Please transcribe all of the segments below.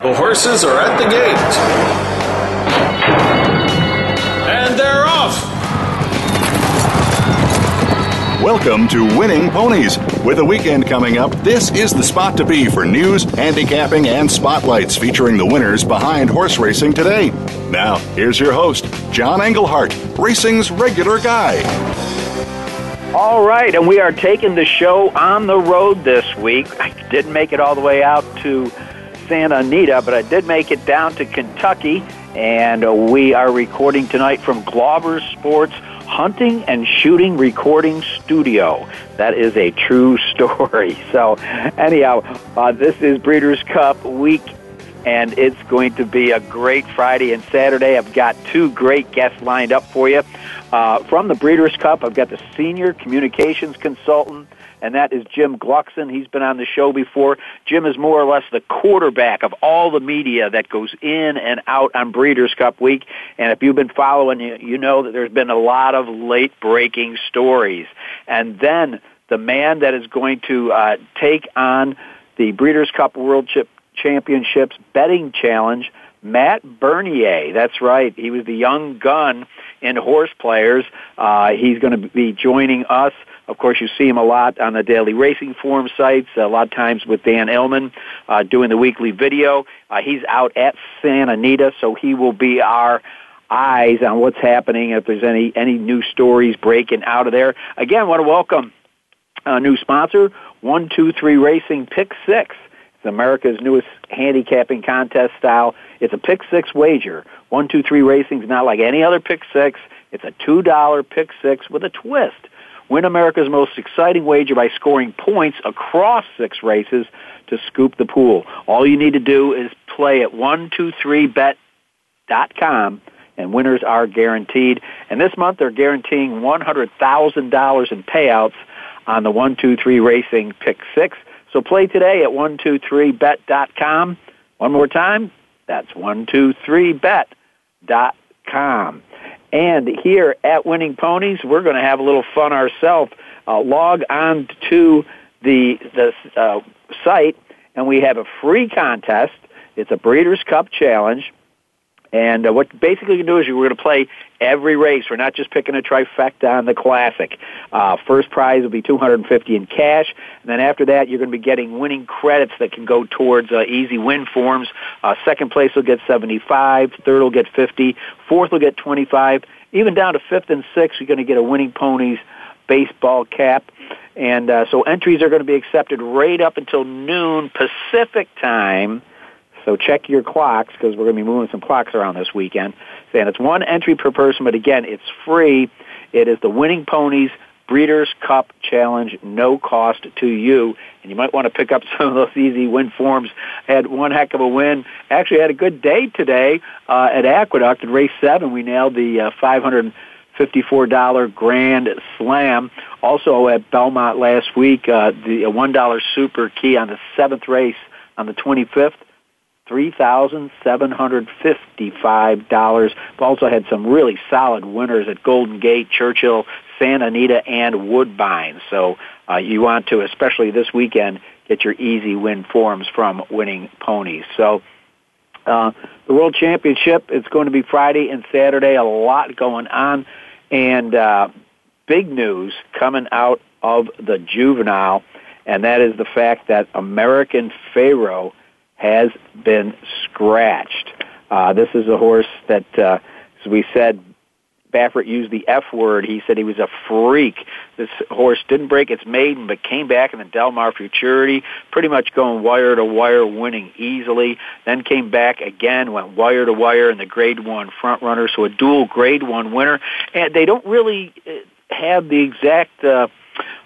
The horses are at the gate. And they're off. Welcome to Winning Ponies. With a weekend coming up, this is the spot to be for news, handicapping, and spotlights featuring the winners behind horse racing today. Now, here's your host, John Englehart, racing's regular guy. All right, and we are taking the show on the road this week. I didn't make it all the way out to Santa Anita, but I did make it down to Kentucky, and uh, we are recording tonight from Glauber Sports Hunting and Shooting Recording Studio. That is a true story. So, anyhow, uh, this is Breeders' Cup week, and it's going to be a great Friday and Saturday. I've got two great guests lined up for you. Uh, from the Breeders' Cup, I've got the senior communications consultant and that is Jim Gluckson. He's been on the show before. Jim is more or less the quarterback of all the media that goes in and out on Breeders' Cup week. And if you've been following, you, know that there's been a lot of late breaking stories. And then the man that is going to uh, take on the Breeders' Cup World Chip Championships betting challenge, Matt Bernier. That's right. He was the young gun in horse players. Uh, he's going to be joining us of course, you see him a lot on the Daily Racing Form sites, a lot of times with Dan Illman uh, doing the weekly video. Uh, he's out at Santa Anita, so he will be our eyes on what's happening, if there's any, any new stories breaking out of there. Again, want to welcome a new sponsor, 123 Racing Pick 6. It's America's newest handicapping contest style. It's a pick six wager. One, two, three racing is not like any other pick six. It's a two dollar pick six with a twist. Win America's most exciting wager by scoring points across six races to scoop the pool. All you need to do is play at 123bet.com and winners are guaranteed. And this month they're guaranteeing $100,000 in payouts on the 123 Racing Pick 6. So play today at 123bet.com. One more time, that's 123bet.com. And here at Winning Ponies, we're going to have a little fun ourselves. Uh, log on to the the uh, site, and we have a free contest. It's a Breeders' Cup Challenge. And uh, what basically you do is we're going to play every race. We're not just picking a trifecta on the Classic. Uh, first prize will be 250 in cash, and then after that, you're going to be getting winning credits that can go towards uh, easy win forms. Uh, second place will get 75, third will get 50, fourth will get 25, even down to fifth and sixth, you're going to get a winning ponies baseball cap. And uh, so entries are going to be accepted right up until noon Pacific time so check your clocks because we're going to be moving some clocks around this weekend. And it's one entry per person, but again, it's free. It is the Winning Ponies Breeders' Cup Challenge, no cost to you. And you might want to pick up some of those easy win forms. Had one heck of a win. Actually, had a good day today uh, at Aqueduct in race seven. We nailed the uh, 500 $54 Grand Slam. Also at Belmont last week, uh, the $1 Super Key on the seventh race on the 25th. $3,755. We've also had some really solid winners at Golden Gate, Churchill, Santa Anita, and Woodbine. So uh, you want to, especially this weekend, get your easy win forms from winning ponies. So uh, the World Championship, it's going to be Friday and Saturday, a lot going on. And uh, big news coming out of the juvenile, and that is the fact that American Pharoah has been scratched. Uh, this is a horse that, uh, as we said, Baffert used the F word. He said he was a freak. This horse didn't break its maiden, but came back in the Del Mar Futurity, pretty much going wire to wire, winning easily. Then came back again, went wire to wire in the Grade One front runner, so a dual Grade One winner. And they don't really uh, have the exact. Uh,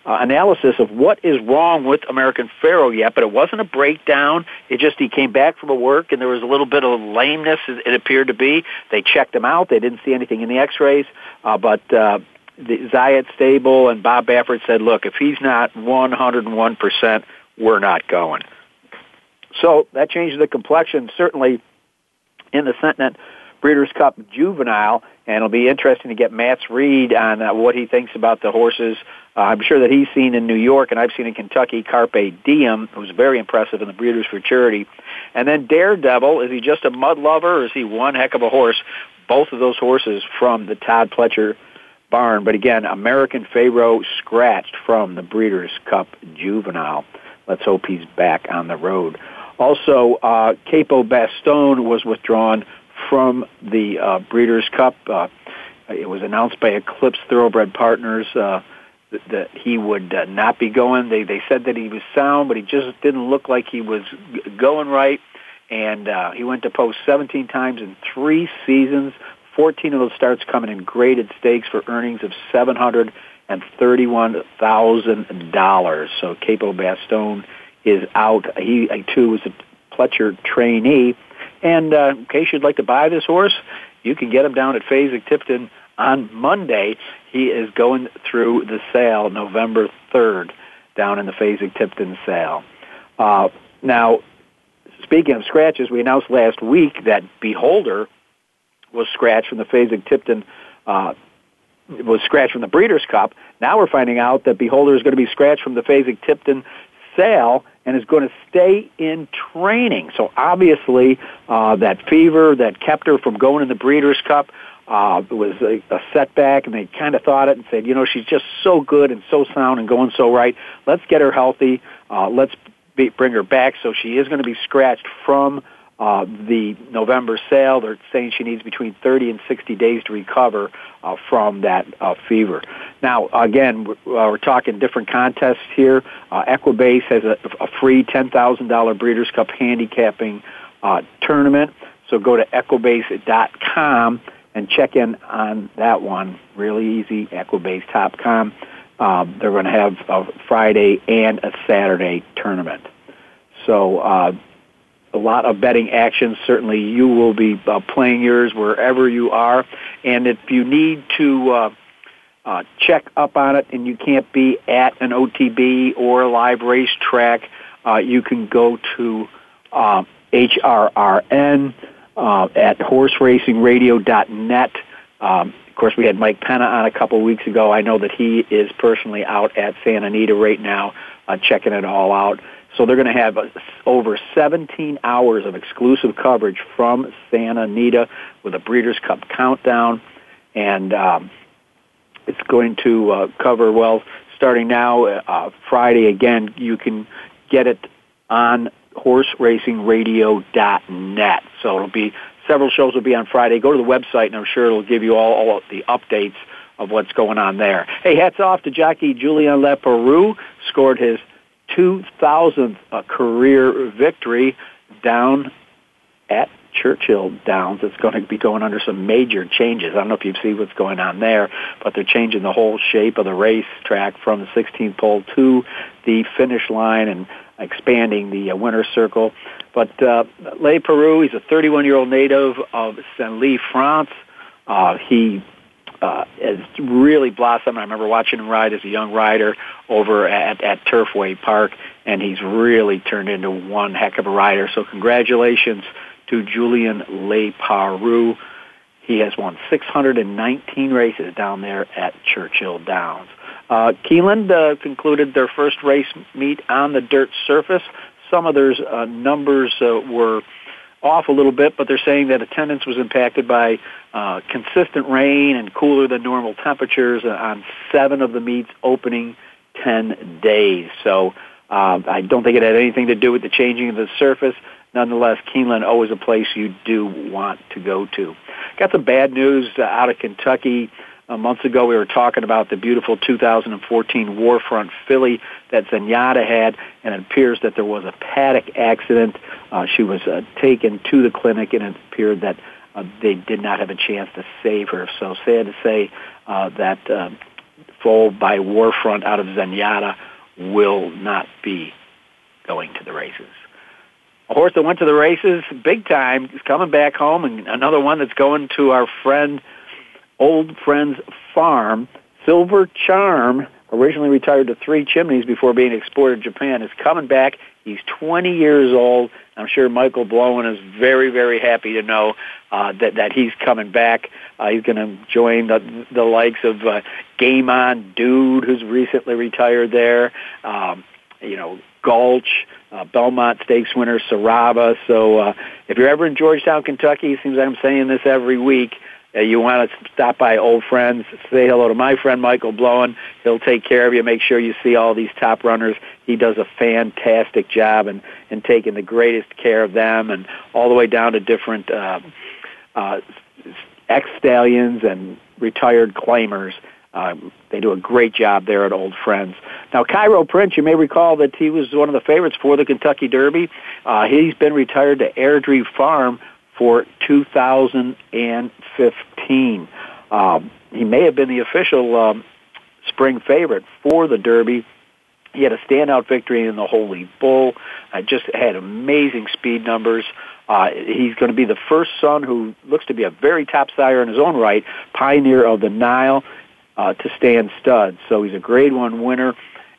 uh, analysis of what is wrong with American Pharoah yet, but it wasn't a breakdown. It just he came back from a work and there was a little bit of lameness. It appeared to be. They checked him out. They didn't see anything in the X-rays, uh, but uh, the Zayat Stable and Bob Baffert said, "Look, if he's not 101 percent, we're not going." So that changes the complexion certainly in the Sentient Breeders' Cup Juvenile, and it'll be interesting to get Matt's read on uh, what he thinks about the horses. Uh, I'm sure that he's seen in New York, and I've seen in Kentucky Carpe Diem, was very impressive in the Breeders' Futurity. And then Daredevil, is he just a mud lover, or is he one heck of a horse? Both of those horses from the Todd Pletcher barn. But again, American Pharoah scratched from the Breeders' Cup Juvenile. Let's hope he's back on the road. Also, uh, Capo Bastone was withdrawn from the uh, Breeders' Cup. Uh, it was announced by Eclipse Thoroughbred Partners uh, that, that he would uh, not be going. They they said that he was sound, but he just didn't look like he was g- going right. And uh, he went to post 17 times in three seasons. 14 of those starts coming in graded stakes for earnings of seven hundred and thirty-one thousand dollars. So Capo Bastone is out. He too was a Pletcher trainee and uh, in case you'd like to buy this horse, you can get him down at Fasig-Tipton on Monday. He is going through the sale November 3rd down in the Fasig-Tipton sale. Uh, now, speaking of scratches, we announced last week that Beholder was scratched from the Fasig-Tipton uh, was scratched from the Breeders' Cup. Now we're finding out that Beholder is going to be scratched from the Fasig-Tipton sale and is going to stay in training. So obviously, uh, that fever that kept her from going in the Breeders' Cup uh, was a, a setback, and they kind of thought it and said, you know, she's just so good and so sound and going so right. Let's get her healthy. Uh, let's be, bring her back. So she is going to be scratched from uh, the November sale. They're saying she needs between 30 and 60 days to recover uh, from that uh, fever. Now, again, we're, uh, we're talking different contests here. Uh, Equibase has a, a free $10,000 Breeders' Cup handicapping uh, tournament. So go to equibase.com and check in on that one. Really easy, equibase.com. Um, they're going to have a Friday and a Saturday tournament. So a lot of betting action. Certainly, you will be uh, playing yours wherever you are. And if you need to uh, uh, check up on it and you can't be at an OTB or a live racetrack, uh, you can go to uh, HRRN uh, at horseracingradio.net. Um, of course, we had Mike Penna on a couple weeks ago. I know that he is personally out at Santa Anita right now, uh, checking it all out. So they're going to have over 17 hours of exclusive coverage from Santa Anita with a Breeders' Cup countdown, and um, it's going to uh, cover well starting now uh, Friday. Again, you can get it on horseracingradio.net. So it'll be several shows will be on Friday. Go to the website, and I'm sure it'll give you all, all the updates of what's going on there. Hey, hats off to jockey Julien Leparoux, scored his 2,000th uh, career victory down at Churchill Downs. It's going to be going under some major changes. I don't know if you've seen what's going on there, but they're changing the whole shape of the race track from the 16th pole to the finish line and expanding the uh, winner's circle. But uh, Leparoux, he's a 31-year-old native of Senlis, France. Uh, he uh, has really blossomed. I remember watching him ride as a young rider over at, at Turfway Park, and he's really turned into one heck of a rider. So congratulations to Julien Leparoux. He has won 619 races down there at Churchill Downs. Uh, Keeneland uh, concluded their first race meet on the dirt surface. Some of their uh, numbers uh, were off a little bit, but they're saying that attendance was impacted by uh, consistent rain and cooler than normal temperatures on seven of the meets opening 10 days. So uh, I don't think it had anything to do with the changing of the surface. Nonetheless, Keeneland always a place you do want to go to. Got some bad news uh, out of Kentucky. Uh, months ago, we were talking about the beautiful 2014 War Front filly that Zenyatta had, and it appears that there was a paddock accident. Uh, she was uh, taken to the clinic, and it appeared that uh, they did not have a chance to save her. So sad to say uh, that uh, foal by War Front out of Zenyatta will not be going to the races. A horse that went to the races big time is coming back home, and another one that's going to our friend, old friend's farm. Silver Charm, originally retired to Three Chimneys before being exported to Japan, is coming back. He's 20 years old. I'm sure Michael Blowen is very, very happy to know uh, that that he's coming back. Uh, he's going to join the the likes of uh, Game On Dude, who's recently retired there. Um, you know, Gulch, uh, Belmont Stakes winner Sarava. So uh, if you're ever in Georgetown, Kentucky, it seems like I'm saying this every week. Uh, you want to stop by old friends, say hello to my friend Michael Blowen. He'll take care of you. Make sure you see all these top runners. He does a fantastic job in, in taking the greatest care of them, and all the way down to different uh, uh, ex stallions and retired claimers. Um, they do a great job there at Old Friends. Now, Cairo Prince, you may recall that he was one of the favorites for the Kentucky Derby. Uh, he's been retired to Airdrie Farm for 2015. Um, he may have been the official um, spring favorite for the Derby. He had a standout victory in the Holy Bull. Uh, just had amazing speed numbers. Uh, he's going to be the first son who looks to be a very top sire in his own right, pioneer of the Nile uh, to stand stud. So he's a grade one winner,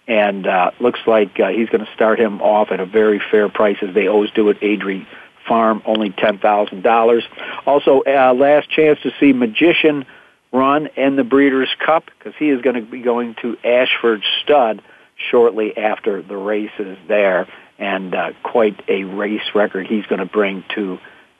and uh, looks like uh, he's going to start him off at a very fair price as they always do at Airdrie Farm, only ten thousand dollars. Also, uh, last chance to see Magician run in the Breeders' Cup because he is going to be going to Ashford Stud shortly after the races there, and uh, quite a race record he's going to bring to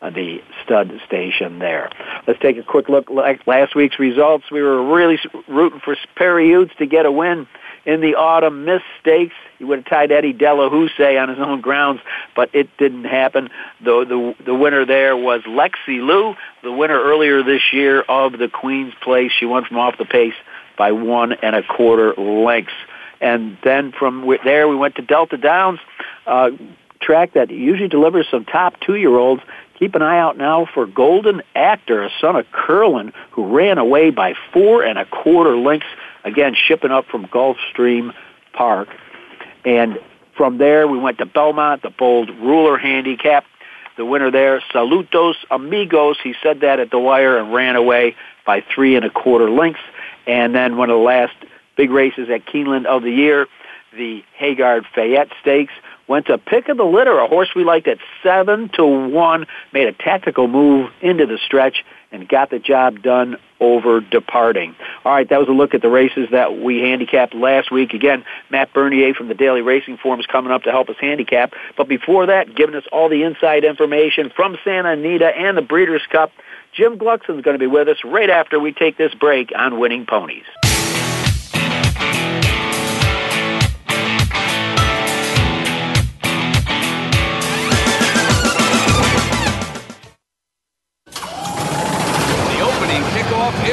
the stud station there. Let's take a quick look at last week's results. We were really rooting for Perry Utes to get a win in the autumn miss stakes. He would have tied Eddie Delahoussaye on his own grounds, but it didn't happen. The, the, the winner there was Lexie Lou, the winner earlier this year of the Queen's Plate. She won from off the pace by one and a quarter lengths. And then from there, we went to Delta Downs, uh, track that usually delivers some top two-year-olds. Keep an eye out now for Golden Actor, a son of Curlin, who ran away by four and a quarter lengths, again, shipping up from Gulfstream Park. And from there, we went to Belmont, the bold ruler handicap. The winner there, Saludos Amigos, he said that at the wire and ran away by three and a quarter lengths. And then one of the last big races at Keeneland of the year, the Hagyard Fayette Stakes went to pick of the litter, a horse we liked at seven to one, made a tactical move into the stretch and got the job done over departing. All right, that was a look at the races that we handicapped last week. Again, Matt Bernier from the Daily Racing Form is coming up to help us handicap. But before that, giving us all the inside information from Santa Anita and the Breeders' Cup, Jim Gluckson's going to be with us right after we take this break on Winning Ponies.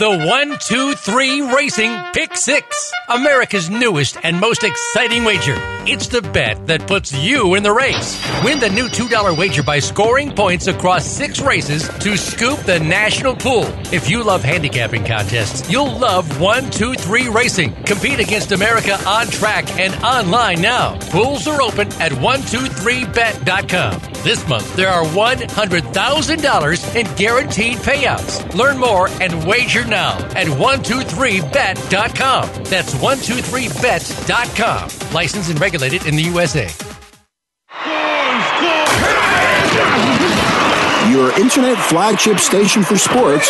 the 123 Racing Pick 6, America's newest and most exciting wager. It's the bet that puts you in the race. Win the new $2 wager by scoring points across six races to scoop the national pool. If you love handicapping contests, you'll love 123 Racing. Compete against America on track and online now. Pools are open at 123bet.com. This month, there are $100,000 in guaranteed payouts. Learn more and wager now at 123bet.com. That's 123bet.com. Licensed and regulated in the USA. your internet flagship station for sports.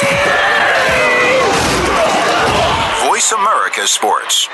Voice America Sports.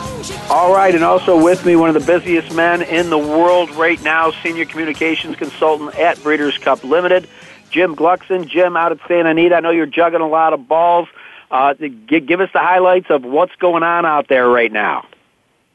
All right, and also with me, one of the busiest men in the world right now, senior communications consultant at Breeders' Cup Limited, Jim Gluckson. Jim, out at Santa Anita, I know you're juggling a lot of balls. Uh, give, us the highlights of what's going on out there right now.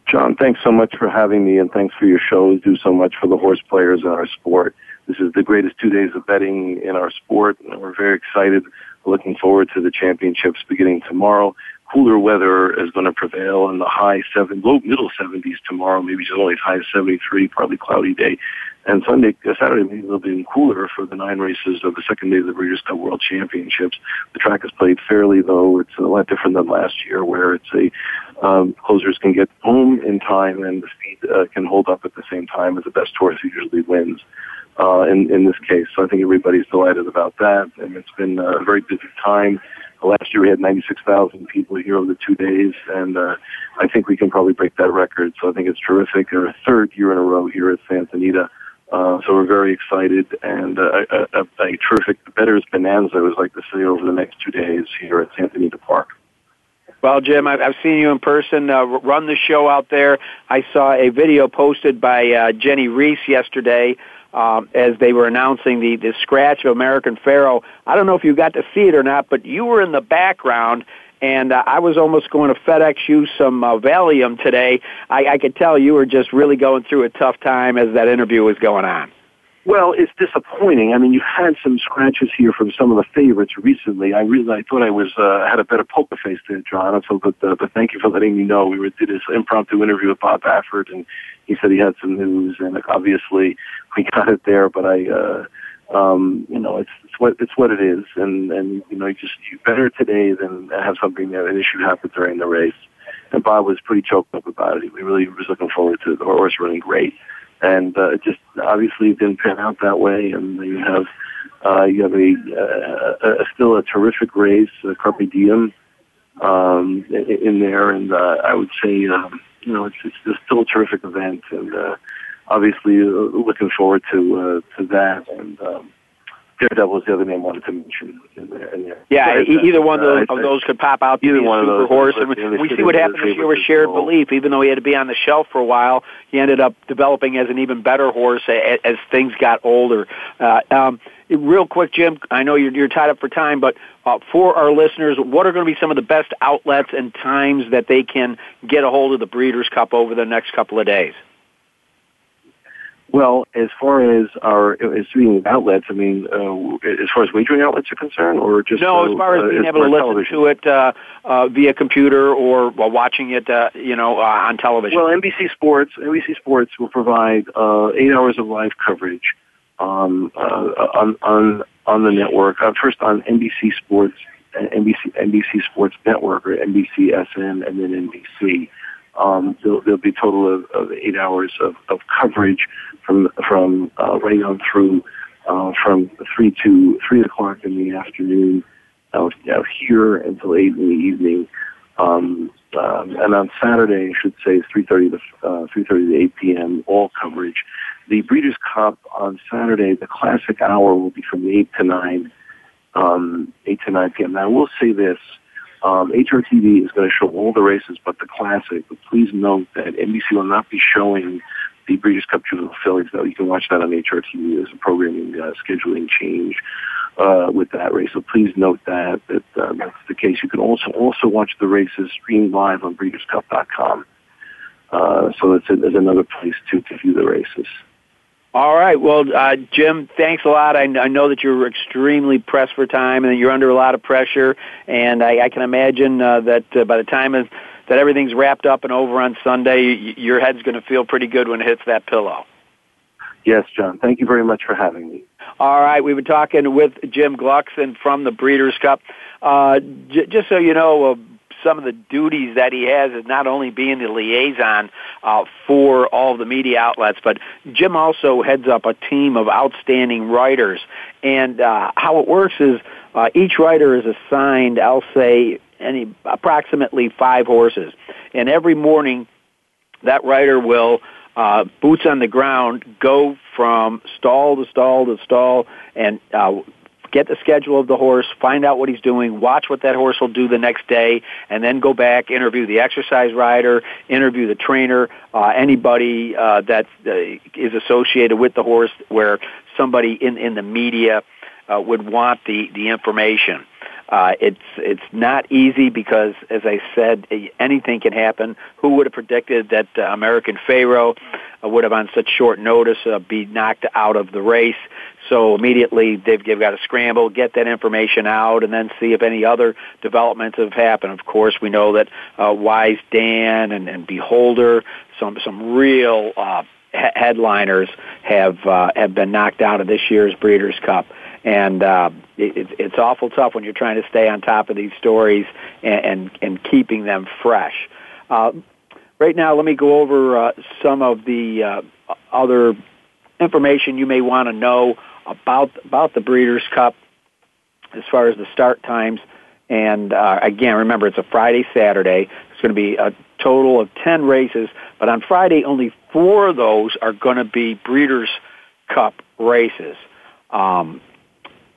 John, thanks so much for having me, and thanks for your shows. Do so much for the horse players in our sport. This is the greatest two days of betting in our sport, and we're very excited. Looking forward to the championships beginning tomorrow cooler weather is going to prevail in the high seven, low middle 70s tomorrow, maybe just only as high as 73, probably cloudy day. And Sunday, uh, Saturday, maybe a little bit cooler for the nine races of the second day of the Breeders' Cup World Championships. The track is played fairly, though. It's a lot different than last year, where it's a um, closers can get home in time and the speed uh, can hold up at the same time as the best horse usually wins. Uh, in, in this case, so I think everybody's delighted about that, and it's been a very busy time. Last year we had 96,000 people here over the two days, and uh, I think we can probably break that record. So I think it's terrific. Our third year in a row here at Santa Anita. Uh, so we're very excited and uh, a, a, a terrific bettors bonanza, I would like to say, over the next two days here at Santa Anita Park. Well, Jim, I've seen you in person uh, run the show out there. I saw a video posted by uh, Jennie Rees yesterday um, as they were announcing the, the scratch of American Pharoah. I don't know if you got to see it or not, but you were in the background, and uh, I was almost going to FedEx you some uh, Valium today. I, I could tell you were just really going through a tough time as that interview was going on. Well, it's disappointing. I mean, you had some scratches here from some of the favorites recently. I really, I thought I was uh, had a better poker face there, John. So, but, uh, but thank you for letting me know. We were, did this impromptu interview with Bob Baffert, and he said he had some news, and obviously we got it there. But I, uh, um, you know, it's it's what it's what it is, and and you know, you just you better today than have something that an issue happen during the race. And Bob was pretty choked up about it. He really was looking forward to the horse running great, and uh, it just obviously didn't pan out that way. And you have uh, you have a, uh, a still a terrific race, uh, Carpe Diem, um, in, there, and uh, I would say. Um, you know, it's, it's still a terrific event, and uh, obviously uh, looking forward to uh, to that. And um, Daredevil is the other name I wanted to mention in there. In there. Yeah, either one of those, uh, of those could pop out either one a super of those, horse. And we see what happened this year with Shared Belief. Even though he had to be on the shelf for a while, he ended up developing as an even better horse as, as things got older. Uh, um, real quick, Jim, I know you're, you're tied up for time, but uh, for our listeners, what are going to be some of the best outlets and times that they can get a hold of the Breeders' Cup over the next couple of days? Well, as far as our as being outlets, I mean, uh, as far as wagering outlets are concerned, or just no, uh, as far as being uh, able to listen television. to it uh, uh, via computer or while watching it, uh, you know, uh, on television. Well, NBC Sports, NBC Sports will provide uh, eight hours of live coverage um, uh, on on on the network. Uh, first on NBC Sports, NBC NBC Sports Network or NBCSN, and then NBC. Um, there'll, there'll be a total of, of eight hours of, of coverage from from uh, right on through uh, from three to three o'clock in the afternoon out, out here until eight in the evening. Um, um, and on Saturday, I should say, three thirty to uh, three thirty to eight p.m. All coverage. The Breeders' Cup on Saturday, the classic hour will be from eight to nine, um, eight to nine p.m. Now, I will say this: um, HRTV is going to show all the races but the classic. But please note that NBC will not be showing the Breeders' Cup Juvenile Fillies. Though you can watch that on HRTV. There's a programming uh, scheduling change uh, with that race. So please note that that uh, that's the case. You can also also watch the races streamed live on BreedersCup.com. Uh, so that's, that's another place to, to view the races. All right. Well, uh, Jim, thanks a lot. I, I, know that you're extremely pressed for time and you're under a lot of pressure. And I, I can imagine uh, that uh, by the time of, that everything's wrapped up and over on Sunday, your head's going to feel pretty good when it hits that pillow. Yes, John. Thank you very much for having me. All right. We've been talking with Jim Gluckson from the Breeders' Cup. Uh, j- just so you know, uh, some of the duties that he has is not only being the liaison uh, for all the media outlets, but Jim also heads up a team of outstanding writers. And uh, how it works is uh, each writer is assigned, I'll say, any approximately five horses, and every morning that writer will uh, boots on the ground, go from stall to stall to stall, and uh, get the schedule of the horse, find out what he's doing, watch what that horse will do the next day, and then go back, interview the exercise rider, interview the trainer, uh, anybody uh, that uh, is associated with the horse where somebody in, in the media uh, would want the, the information. Uh, it's it's not easy because, as I said, anything can happen. Who would have predicted that uh, American Pharoah uh, would have, on such short notice, uh, be knocked out of the race? So immediately they've, they've got to scramble, get that information out, and then see if any other developments have happened. Of course, we know that uh, Wise Dan and, and Beholder, some some real uh, headliners have uh, have been knocked out of this year's Breeders' Cup and uh, it, it's awful tough when you're trying to stay on top of these stories and and, and keeping them fresh. Uh, right now, let me go over uh, some of the uh, other information you may want to know about about the Breeders' Cup as far as the start times. And uh, again, remember it's a Friday, Saturday. It's going to be a total of ten races, but on Friday, only four of those are going to be Breeders' Cup races. Um,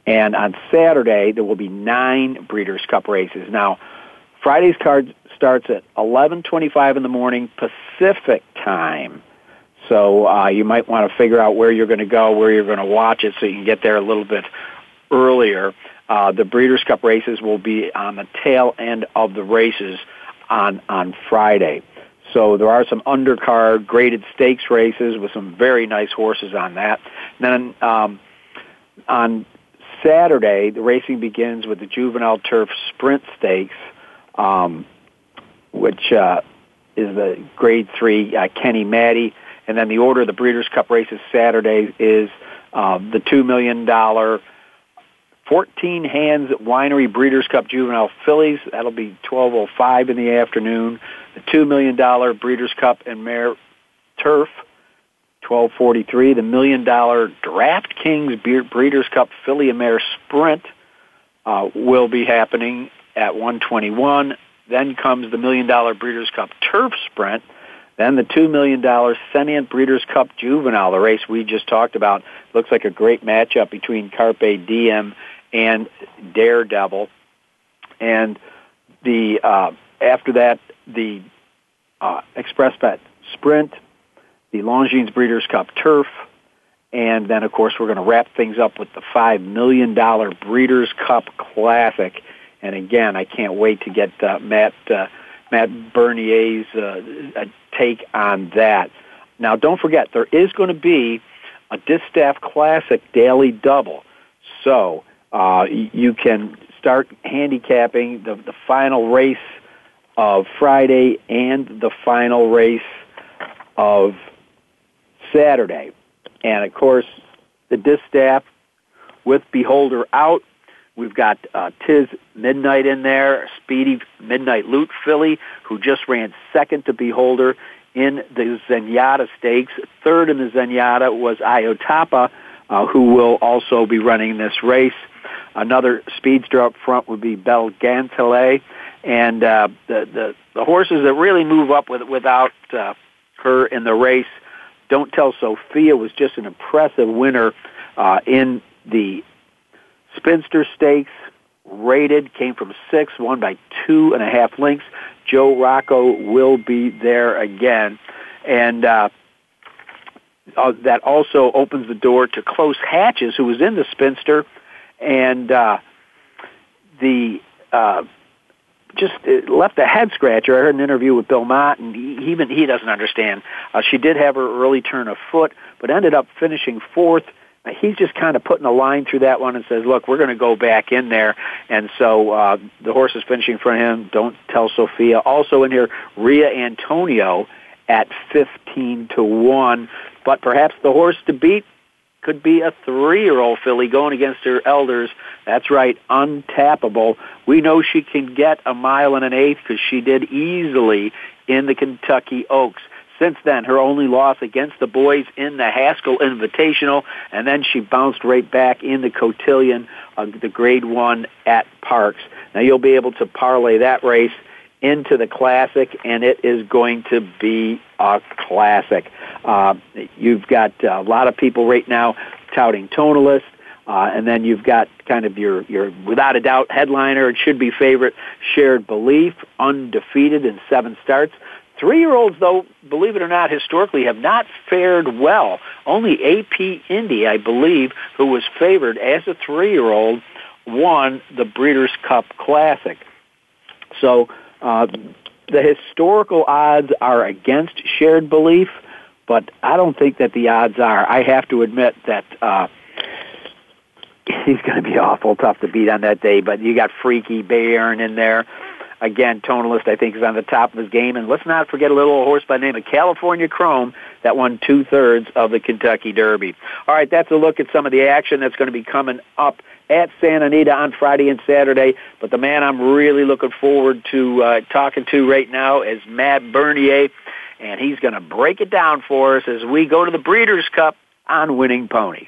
and on Saturday, there will be nine Breeders' Cup races. Now, Friday's card starts at 11:25 in the morning Pacific time. So uh, you might want to figure out where you're going to go, where you're going to watch it, so you can get there a little bit earlier. Uh, the Breeders' Cup races will be on the tail end of the races on on Friday. So there are some undercard graded stakes races with some very nice horses on that. And then um, on Saturday, the racing begins with the Juvenile Turf Sprint Stakes, um, which uh, is the Grade Three uh, Kenny Maddy, and then the order of the Breeders' Cup races Saturday is uh, the two million dollar. 14 hands Winery Breeders' Cup Juvenile Fillies. That'll be 12:05 in the afternoon. The two million dollar Breeders' Cup and Mare Turf 1243. The million dollar DraftKings Breeders' Cup Filly Mare Sprint uh, will be happening at 121. Then comes the million dollar Breeders' Cup Turf Sprint. Then the $2 million Sentient Breeders' Cup Juvenile, the race we just talked about. Looks like a great matchup between Carpe Diem and Daredevil. And the uh, after that, the uh, Xpressbet Sprint, the Longines Breeders' Cup Turf, and then, of course, we're going to wrap things up with the $5 million Breeders' Cup Classic. And again, I can't wait to get uh, Matt, uh, Matt Bernier's uh, take on that. Now, don't forget, there is going to be a Distaff Classic daily double. So uh, you can start handicapping the, the final race of Friday and the final race of Saturday. And of course, the distaff with Beholder out. We've got uh, Tiz Midnight in there, Speedy Midnight Lute filly, who just ran second to Beholder in the Zenyatta Stakes. Third in the Zenyatta was Iotapa, uh, who will also be running this race. Another speedster up front would be Belle Gallantey, and uh, the, the the horses that really move up with, without uh, her in the race don't Tell Sophia was just an impressive winner uh, in the Spinster Stakes. Rated came from six, won by two and a half lengths. Joe Rocco will be there again, and uh, uh, that also opens the door to Close Hatches, who was in the Spinster, and uh, the uh, just left a head scratcher. I heard an interview with Bill Mott, and he, even he doesn't understand. Uh, she did have her early turn of foot, but ended up finishing fourth. He's just kind of putting a line through that one and says, "Look, we're going to go back in there." And so uh, the horse is finishing for him. Don't tell Sophia. Also in here, Ria Antonia at fifteen to one. But perhaps the horse to beat could be a three-year-old filly going against her elders. That's right, Untapable. We know she can get a mile and an eighth because she did easily in the Kentucky Oaks. Since then, her only loss against the boys in the Haskell Invitational, and then she bounced right back in the Cotillion, uh, the Grade One at Parx. Now you'll be able to parlay that race into the Classic, and it is going to be a classic. Uh, you've got a lot of people right now touting Tonalist. Uh, and then you've got kind of your, your, without a doubt, headliner. It should be favorite, Shared Belief, undefeated in seven starts. Three-year-olds, though, believe it or not, historically have not fared well. Only AP Indy, I believe, who was favored as a three-year-old, won the Breeders' Cup Classic. So uh, the historical odds are against shared belief, but I don't think that the odds are. I have to admit that uh, he's going to be awful tough to beat on that day. But you got Freaky Bayern in there. Again, Tonalist, I think, is on the top of his game. And let's not forget a little horse by the name of California Chrome that won two thirds of the Kentucky Derby. All right, that's a look at some of the action that's going to be coming up at Santa Anita on Friday and Saturday. But the man I'm really looking forward to uh, talking to right now is Matt Bernier, and he's going to break it down for us as we go to the Breeders' Cup on Winning Ponies.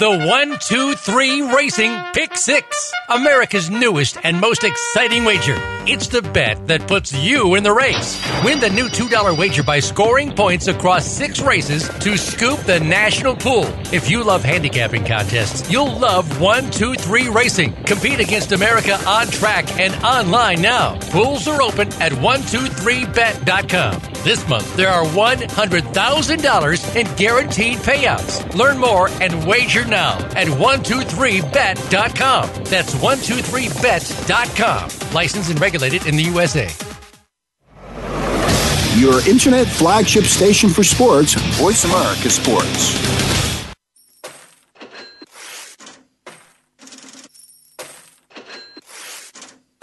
the 123 Racing Pick Six, America's newest and most exciting wager. It's the bet that puts you in the race. Win the new $2 wager by scoring points across six races to scoop the national pool. If you love handicapping contests, you'll love 123 Racing. Compete against America on track and online now. Pools are open at 123bet.com. This month, there are $100,000 in guaranteed payouts. Learn more and wager now at 123bet.com. That's 123bet.com. Licensed and regulated in the USA. Your internet flagship station for sports. Voice America Sports.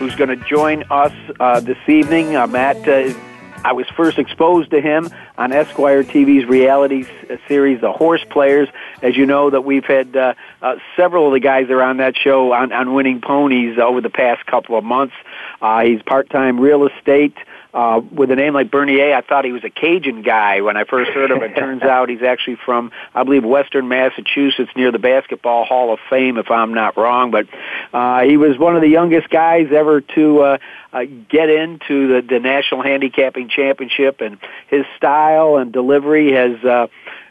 who's going to join us uh, this evening. Uh, Matt, uh, I was first exposed to him on Esquire TV's reality s- series, The Horse Players. As you know, that we've had uh, uh, several of the guys on that show on, on Winning Ponies over the past couple of months. Uh, he's part-time real estate. Uh, with a name like Bernier, I thought he was a Cajun guy when I first heard him. It turns out he's actually from, I believe, Western Massachusetts near the Basketball Hall of Fame, if I'm not wrong. But uh, he was one of the youngest guys ever to uh, uh, get into the, the National Handicapping Championship, and his style and delivery has. Uh,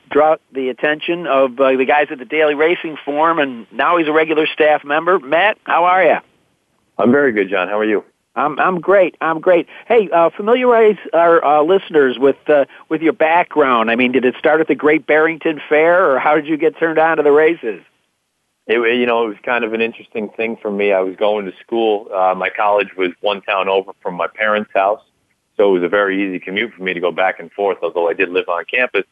draw the attention of uh, the guys at the Daily Racing Form, and now he's a regular staff member. Matt, how are you? I'm very good, John. How are you? I'm I'm great. I'm great. Hey, uh, familiarize our uh, listeners with uh, with your background. I mean, did it start at the Great Barrington Fair, or how did you get turned on to the races? It, you know, it was kind of an interesting thing for me. I was going to school. Uh, my college was one town over from my parents' house, so it was a very easy commute for me to go back and forth. Although I did live on campus.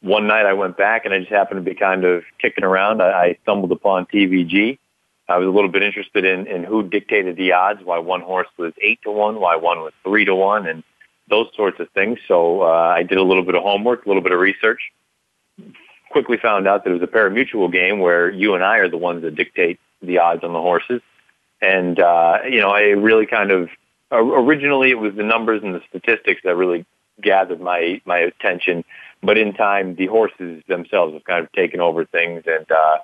One night I went back and I just happened to be kind of kicking around. I, I stumbled upon TVG I was a little bit interested in, in who dictated the odds, why one horse was eight to one, why one was three to one, and those sorts of things. So uh, I did a little bit of homework, a little bit of research. Quickly found out that it was a pari-mutuel game where you and I are the ones that dictate the odds on the horses. And, uh, you know, I really kind of, originally it was the numbers and the statistics that really gathered my, my attention. But in time, the horses themselves have kind of taken over things and, uh,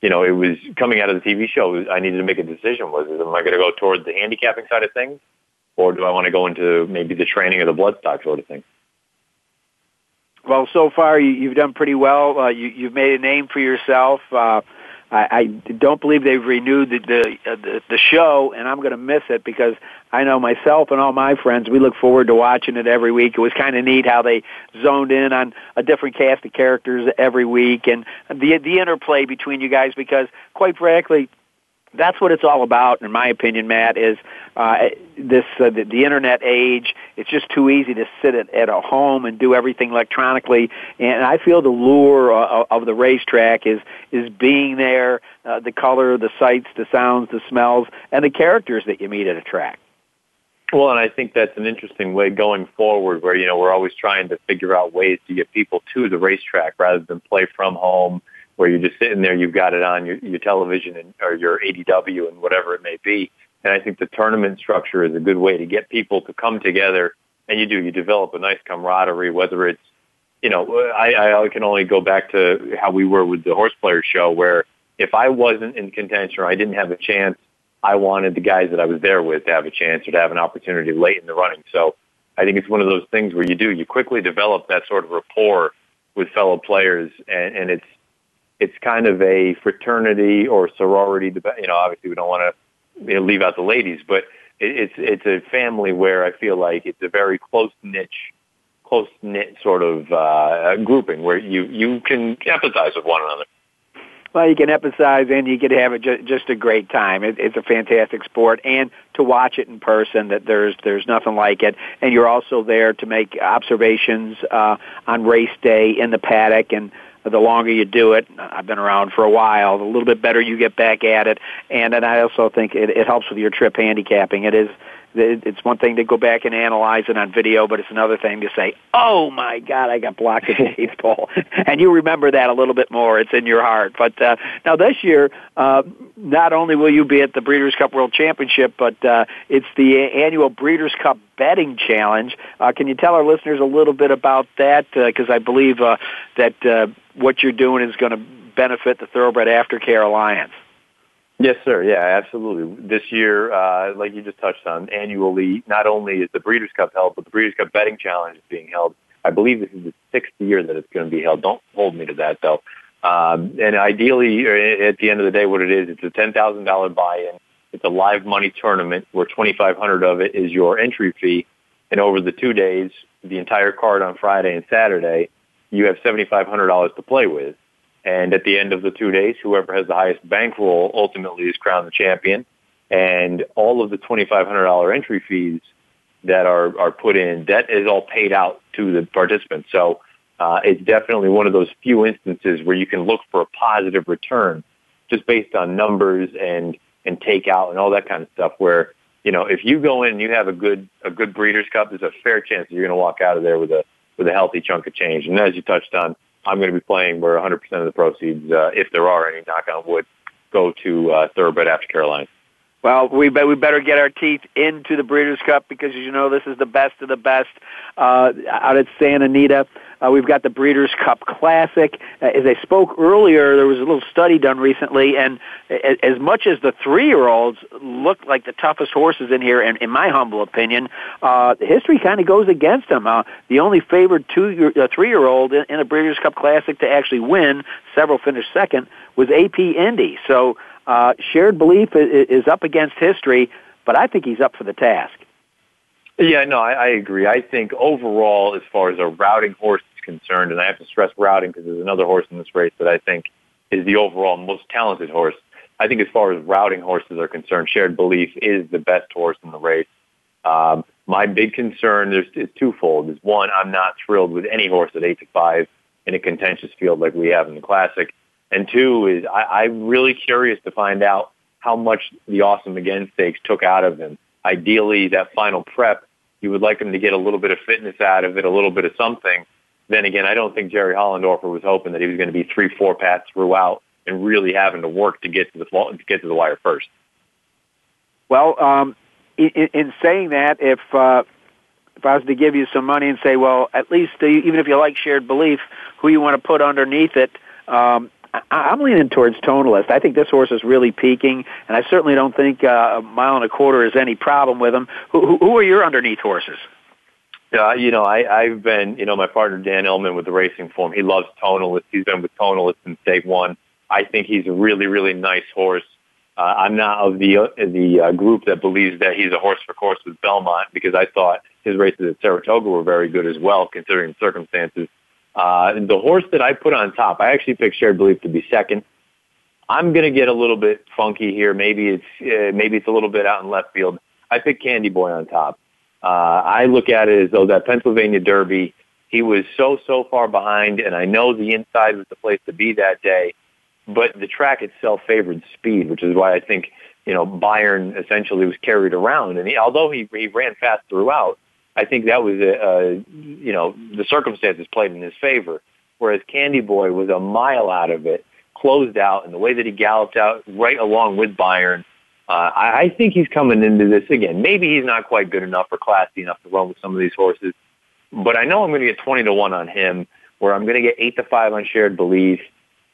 you know, it was coming out of the TV show. I needed to make a decision. Was am I going to go towards the handicapping side of things, or do I want to go into maybe the training or the bloodstock sort of thing? Well, so far you, you've done pretty well. Uh, you, you've made a name for yourself. Uh, I, I don't believe they've renewed the the, uh, the, the show, and I'm going to miss it because I know myself and all my friends. We look forward to watching it every week. It was kind of neat how they zoned in on a different cast of characters every week, and the the interplay between you guys. Because quite frankly, that's what it's all about, in my opinion, Matt. Is uh, this uh, the, the internet age? It's just too easy to sit at, at a home and do everything electronically. And I feel the lure of, of the racetrack is is being there, uh, the color, the sights, the sounds, the smells, and the characters that you meet at a track. Well, and I think that's an interesting way going forward, where you know we're always trying to figure out ways to get people to the racetrack rather than play from home where you're just sitting there, you've got it on your, your television and, or your ADW and whatever it may be. And I think the tournament structure is a good way to get people to come together. And you do, you develop a nice camaraderie, whether it's, you know, I, I can only go back to how we were with the horse players show where if I wasn't in contention or I didn't have a chance, I wanted the guys that I was there with to have a chance or to have an opportunity late in the running. So I think it's one of those things where you do, you quickly develop that sort of rapport with fellow players and, and it's, it's kind of a fraternity or sorority. You know, obviously we don't want to leave out the ladies, but it's it's a family where I feel like it's a very close niche, close knit sort of uh, grouping where you you can empathize with one another. Well, you can emphasize and you can have a, ju- just a great time. It, it's a fantastic sport, and to watch it in person, that there's there's nothing like it. And you're also there to make observations uh, on race day in the paddock and the longer you do it, I've been around for a while, the little bit better you get back at it. And, then I also think it, it helps with your trip handicapping. It is, it's one thing to go back and analyze it on video, but it's another thing to say, "Oh my God, I got blocked at the eighth hole," and you remember that a little bit more. It's in your heart. But uh, now this year, uh, not only will you be at the Breeders' Cup World Championship, but uh, it's the annual Breeders' Cup Betting Challenge. Uh, can you tell our listeners a little bit about that? Because uh, I believe uh, that uh, what you're doing is going to benefit the Thoroughbred Aftercare Alliance. Yes, sir. Yeah, absolutely. This year, uh, like you just touched on, annually, not only is the Breeders' Cup held, but the Breeders' Cup Betting Challenge is being held. I believe this is the sixth year that it's going to be held. Don't hold me to that, though. Um, and ideally, uh, at the end of the day, what it is, it's a $10,000 buy-in. It's a live money tournament where 2500 of it is your entry fee. And over the two days, the entire card on Friday and Saturday, you have $7,500 to play with. And at the end of the two days, whoever has the highest bankroll ultimately is crowned the champion. And all of the $2,500 entry fees that are, are put in, that is all paid out to the participants. So uh, it's definitely one of those few instances where you can look for a positive return just based on numbers and, and takeout and all that kind of stuff where, you know, if you go in and you have a good, a good breeder's cup, there's a fair chance that you're going to walk out of there with a, with a healthy chunk of change. And as you touched on, I'm going to be playing where 100% of the proceeds, uh, if there are any, knock on wood, go to uh, Thoroughbred After Alliance. Well, we be, we better get our teeth into the Breeders' Cup because, as you know, this is the best of the best uh, out at Santa Anita. Uh, we've got the Breeders' Cup Classic. Uh, as I spoke earlier, there was a little study done recently, and as much as the three-year-olds look like the toughest horses in here, and in my humble opinion, uh, history kind of goes against them. Uh, the only favored two, uh, three-year-old in, in a Breeders' Cup Classic to actually win, several finished second, was AP Indy. So Uh, shared belief is, up against history, but I think he's up for the task. Yeah, no, I, I agree. I think overall, as far as a routing horse is concerned, and I have to stress routing because there's another horse in this race that I think is the overall most talented horse. I think as far as routing horses are concerned, Shared Belief is the best horse in the race. Um, my big concern is, is twofold. Is one, I'm not thrilled with any horse at eight to five in a contentious field like we have in the Classic, and two is I, I'm really curious to find out how much the Awesome Again Stakes took out of him. Ideally, that final prep, you would like him to get a little bit of fitness out of it, a little bit of something. Then again, I don't think Jerry Hollendorfer was hoping that he was going to be three, four pats throughout and really having to work to get to the to get to the wire first. Well, um, in, in saying that, if uh, if I was to give you some money and say, well, at least uh, even if you like shared belief, who you want to put underneath it, um, I'm leaning towards Tonalist. I think this horse is really peaking, and I certainly don't think uh, a mile and a quarter is any problem with him. Who, who are your underneath horses? Uh, you know, I, I've been, you know, my partner Dan Illman with the Racing Form. He loves Tonalist. He's been with Tonalist since day one. I think he's a really, really nice horse. Uh, I'm not of the uh, the uh, group that believes that he's a horse for course with Belmont because I thought his races at Saratoga were very good as well, considering circumstances. Uh, the horse that I put on top, I actually picked Shared Belief to be second. I'm going to get a little bit funky here. Maybe it's uh, maybe it's a little bit out in left field. I picked Candy Boy on top. Uh, I look at it as though that Pennsylvania Derby, he was so so far behind, and I know the inside was the place to be that day but the track itself favored speed, which is why I think you know Bayern essentially was carried around. And he, although he he ran fast throughout, I think that was a, you know the circumstances played in his favor. Whereas Candy Boy was a mile out of it, closed out, and the way that he galloped out right along with Bayern. Uh, I, I think he's coming into this again. Maybe he's not quite good enough or classy enough to run with some of these horses, but I know I'm going to get 20 to 1 on him, where I'm going to get 8 to 5 on shared belief,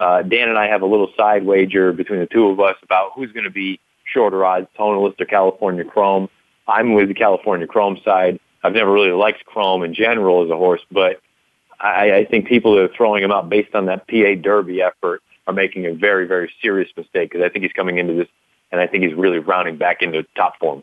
uh, Dan and I have a little side wager between the two of us about who's going to be shorter odds, Tonalist or California Chrome. I'm with the California Chrome side. I've never really liked Chrome in general as a horse, but I, I think people that are throwing him out based on that PA Derby effort are making a very, very serious mistake because I think he's coming into this and I think he's really rounding back into top form.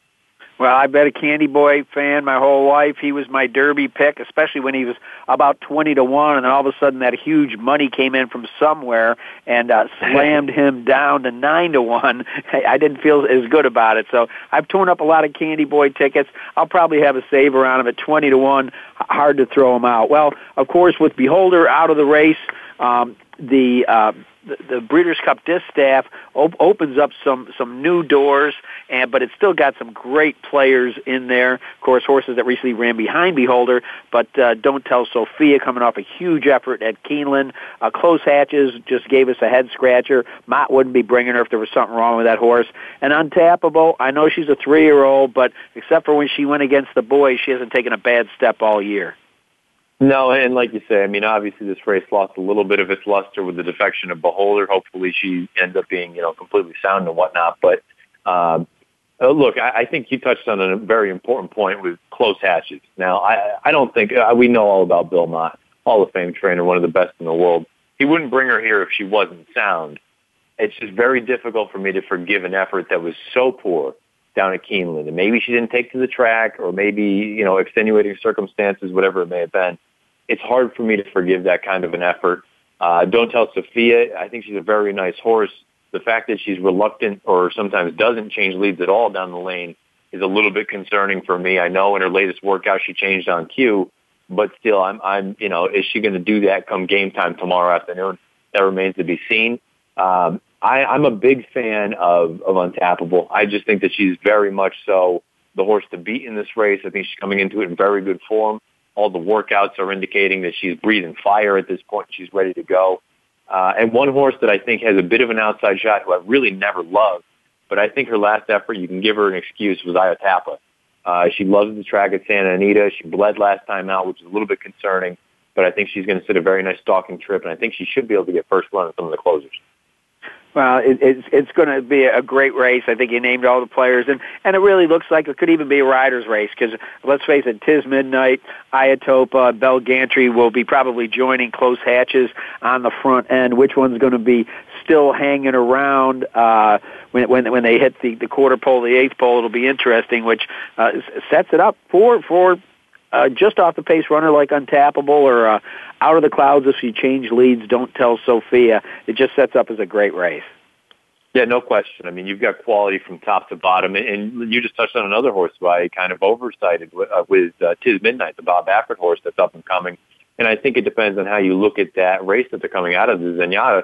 Well, I've been a Candy Boy fan my whole life. He was my Derby pick, especially when he was about twenty to one, and then all of a sudden that huge money came in from somewhere and uh, slammed him down to nine to one. I didn't feel as good about it, so I've torn up a lot of Candy Boy tickets. I'll probably have a save around him at twenty to one. Hard to throw him out. Well, of course, with Beholder out of the race, um, the uh, the, the Breeders' Cup Distaff op- opens up some some new doors, and but it's still got some great players in there. Of course, horses that recently ran behind Beholder, but uh, Don't Tell Sophia coming off a huge effort at Keeneland. Uh, Close Hatches just gave us a head scratcher. Mott wouldn't be bringing her if there was something wrong with that horse. And Untapable, I know she's a three year old, but except for when she went against the boys, she hasn't taken a bad step all year. No, and like you say, I mean, obviously this race lost a little bit of its luster with the defection of Beholder. Hopefully she ends up being, you know, completely sound and whatnot. But um, uh, look, I, I think you touched on a very important point with close hatches. Now, I, I don't think uh, we know all about Bill Mott, Hall of Fame trainer, one of the best in the world. He wouldn't bring her here if she wasn't sound. It's just very difficult for me to forgive an effort that was so poor down at Keeneland. And maybe she didn't take to the track or maybe, you know, extenuating circumstances, whatever it may have been it's hard for me to forgive that kind of an effort. Uh, don't tell Sophia. I think she's a very nice horse. The fact that she's reluctant or sometimes doesn't change leads at all down the lane is a little bit concerning for me. I know in her latest workout she changed on cue, but still, I'm, I'm, you know, is she going to do that come game time tomorrow afternoon? That remains to be seen. Um, I, I'm a big fan of, of Untapable. I just think that she's very much so the horse to beat in this race. I think she's coming into it in very good form. All the workouts are indicating that she's breathing fire at this point. She's ready to go. Uh, and one horse that I think has a bit of an outside shot, who I really never loved, but I think her last effort, you can give her an excuse, was Iotapa. Uh, she loves the track at Santa Anita. She bled last time out, which is a little bit concerning, but I think she's going to sit a very nice stalking trip, and I think she should be able to get first run at some of the closers. Well, it, it's it's going to be a great race. I think you named all the players, and and it really looks like it could even be a riders' race because let's face it, Tiz Midnight, Iotapa, Belle Gallantey will be probably joining close hatches on the front end. Which one's going to be still hanging around? Uh, when when when they hit the the quarter pole, the eighth pole, it'll be interesting, which uh, sets it up for for uh, just off the pace runner like Untapable or uh, Out of the Clouds if you change leads, Don't Tell Sophia. It just sets up as a great race. Yeah, no question. I mean, you've got quality from top to bottom, and you just touched on another horse who I kind of oversighted with, uh, with uh, Tiz Midnight, the Bob Baffert horse that's up and coming. And I think it depends on how you look at that race that they're coming out of the Zenyatta.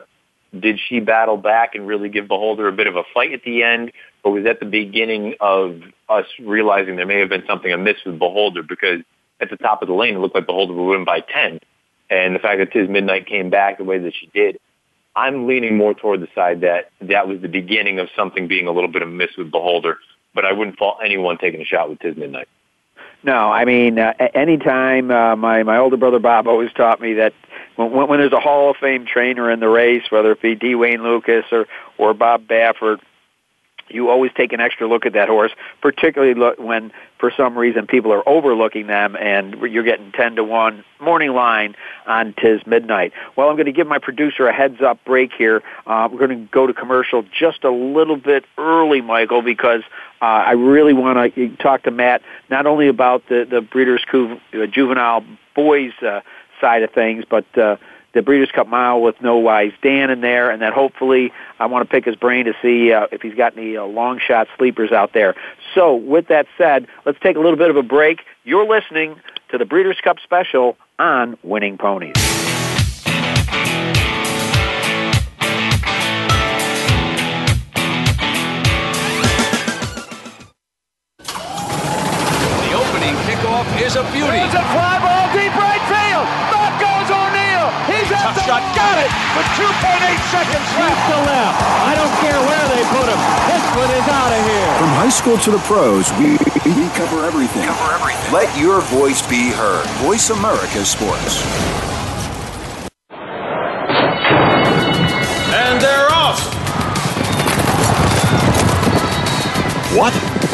Did she battle back and really give Beholder a bit of a fight at the end, or was that the beginning of us realizing there may have been something amiss with Beholder? Because at the top of the lane, it looked like Beholder would win by 10. And the fact that Tiz Midnight came back the way that she did, I'm leaning more toward the side that that was the beginning of something being a little bit amiss with Beholder. But I wouldn't fault anyone taking a shot with Tiz Midnight. No, I mean, uh, anytime uh, my my older brother Bob always taught me that when, when there's a Hall of Fame trainer in the race, whether it be D. Wayne Lukas or or Bob Baffert, you always take an extra look at that horse, particularly when for some reason people are overlooking them and you're getting 10 to 1 morning line on Tiz Midnight. Well, I'm going to give my producer a heads up break here. Uh, we're going to go to commercial just a little bit early, Michael, because uh, I really want to talk to Matt not only about the, the Breeders' uh, Juvenile Boys uh, side of things, but uh, the Breeders' Cup Mile with No Wise Dan in there, and then hopefully I want to pick his brain to see uh, if he's got any uh, long shot sleepers out there. So, with that said, let's take a little bit of a break. You're listening to the Breeders' Cup Special on Winning Ponies. The opening kickoff is a beauty. It's a fly ball He's at Tough the shot. Got it with 2.8 seconds left. to left. I don't care where they put him. This one is out of here. From high school to the pros, we, we cover everything. Cover everything. Let your voice be heard. Voice America Sports. And they're off. What?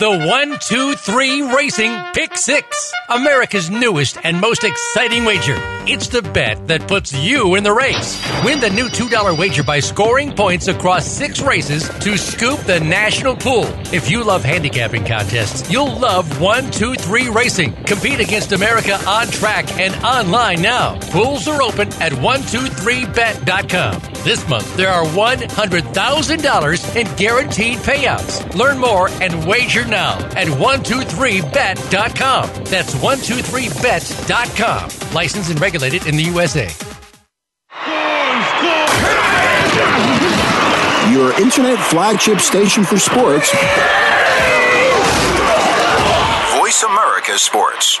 the 123 Racing Pick 6, America's newest and most exciting wager. It's the bet that puts you in the race. Win the new $2 wager by scoring points across six races to scoop the national pool. If you love handicapping contests, you'll love 123 Racing. Compete against America on track and online now. Pools are open at 123bet.com. This month, there are $100,000 in guaranteed payouts. Learn more and wager now at 123bet.com. That's 123bet.com. Licensed and regulated in the USA. Your internet flagship station for sports. Voice America Sports.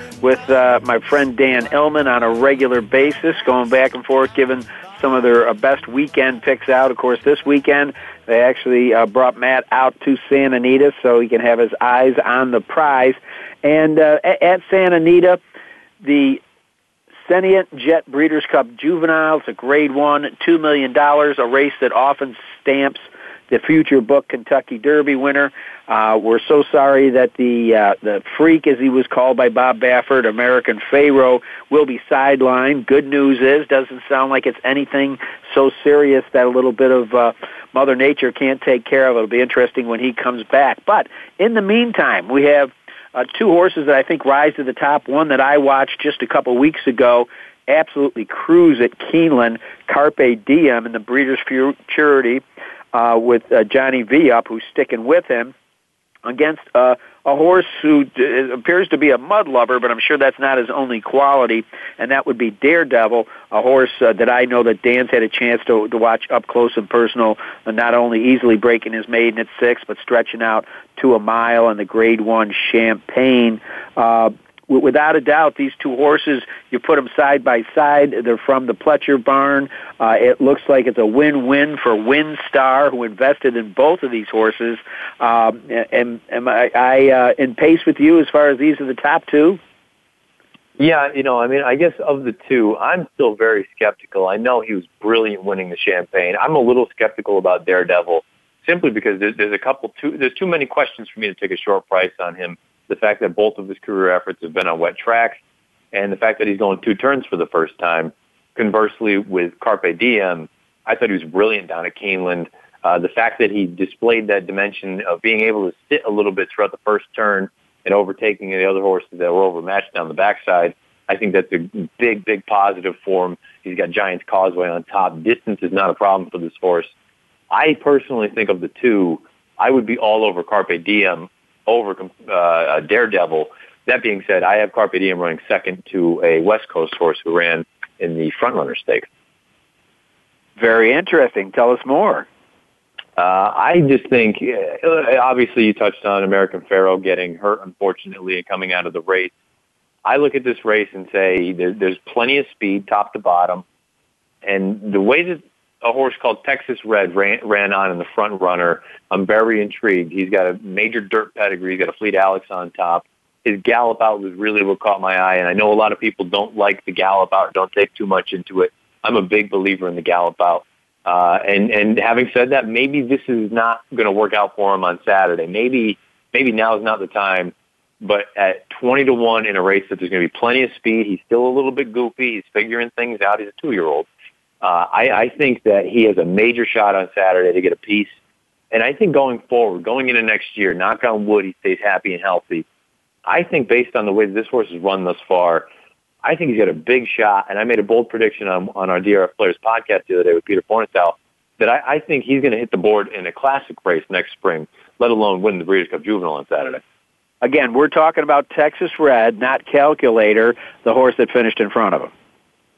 with uh, my friend Dan Illman on a regular basis, going back and forth, giving some of their uh, best weekend picks out. Of course, this weekend they actually uh, brought Matt out to Santa Anita so he can have his eyes on the prize. And uh, at, at Santa Anita, the Sentient Jet Breeders' Cup Juvenile, it's a grade one, $2 million, a race that often stamps the future book Kentucky Derby winner. Uh, we're so sorry that the uh, the freak, as he was called by Bob Baffert, American Pharoah, will be sidelined. Good news is, doesn't sound like it's anything so serious that a little bit of uh, Mother Nature can't take care of. It'll be interesting when he comes back. But in the meantime, we have uh, two horses that I think rise to the top. One that I watched just a couple weeks ago absolutely cruise at Keeneland, Carpe Diem in the Breeders' Futurity uh, with uh, Johnny V up, who's sticking with him. against uh, a horse who d- appears to be a mud lover, but I'm sure that's not his only quality, and that would be Daredevil, a horse uh, that I know that Dan's had a chance to, to watch up close and personal, and not only easily breaking his maiden at six, but stretching out to a mile in the Grade One Champagne. Uh, without a doubt, these two horses, you put them side by side. They're from the Pletcher barn. Uh, it looks like it's a win-win for WinStar, who invested in both of these horses. Um, and am I, I uh, in pace with you as far as these are the top two? Yeah, you know, I mean, I guess of the two, I'm still very skeptical. I know he was brilliant winning the Champagne. I'm a little skeptical about Daredevil simply because there's, there's a couple too there's too many questions for me to take a short price on him the fact that both of his career efforts have been on wet tracks, and the fact that he's going two turns for the first time. Conversely, with Carpe Diem, I thought he was brilliant down at Keeneland. Uh, the fact that he displayed that dimension of being able to sit a little bit throughout the first turn and overtaking the other horses that were overmatched down the backside, I think that's a big, big positive for him. He's got Giants Causeway on top. Distance is not a problem for this horse. I personally think of the two, I would be all over Carpe Diem over uh, Daredevil. That being said, I have Carpe Diem running second to a West Coast horse who ran in the Frontrunner Stakes. Very interesting. Tell us more. Uh, I just think, uh, obviously, you touched on American Pharoah getting hurt, unfortunately, and coming out of the race. I look at this race and say there, there's plenty of speed, top to bottom, and the way that a horse called Texas Red ran, ran on in the front runner. I'm very intrigued. He's got a major dirt pedigree. He's got Afleet Alex on top. His gallop out was really what caught my eye, and I know a lot of people don't like the gallop out, don't take too much into it. I'm a big believer in the gallop out. Uh, and and having said that, maybe this is not going to work out for him on Saturday. Maybe maybe now is not the time. But at 20 to 1 in a race that there's going to be plenty of speed, he's still a little bit goofy. He's figuring things out. He's a two year old. Uh, I, I think that he has a major shot on Saturday to get a piece. And I think going forward, going into next year, knock on wood, he stays happy and healthy. I think based on the way this horse has run thus far, I think he's got a big shot. And I made a bold prediction on, on our DRF Players podcast the other day with Peter Fornatale that I, I think he's going to hit the board in a classic race next spring, let alone win the Breeders' Cup Juvenile on Saturday. Again, we're talking about Texas Red, not Calculator, the horse that finished in front of him.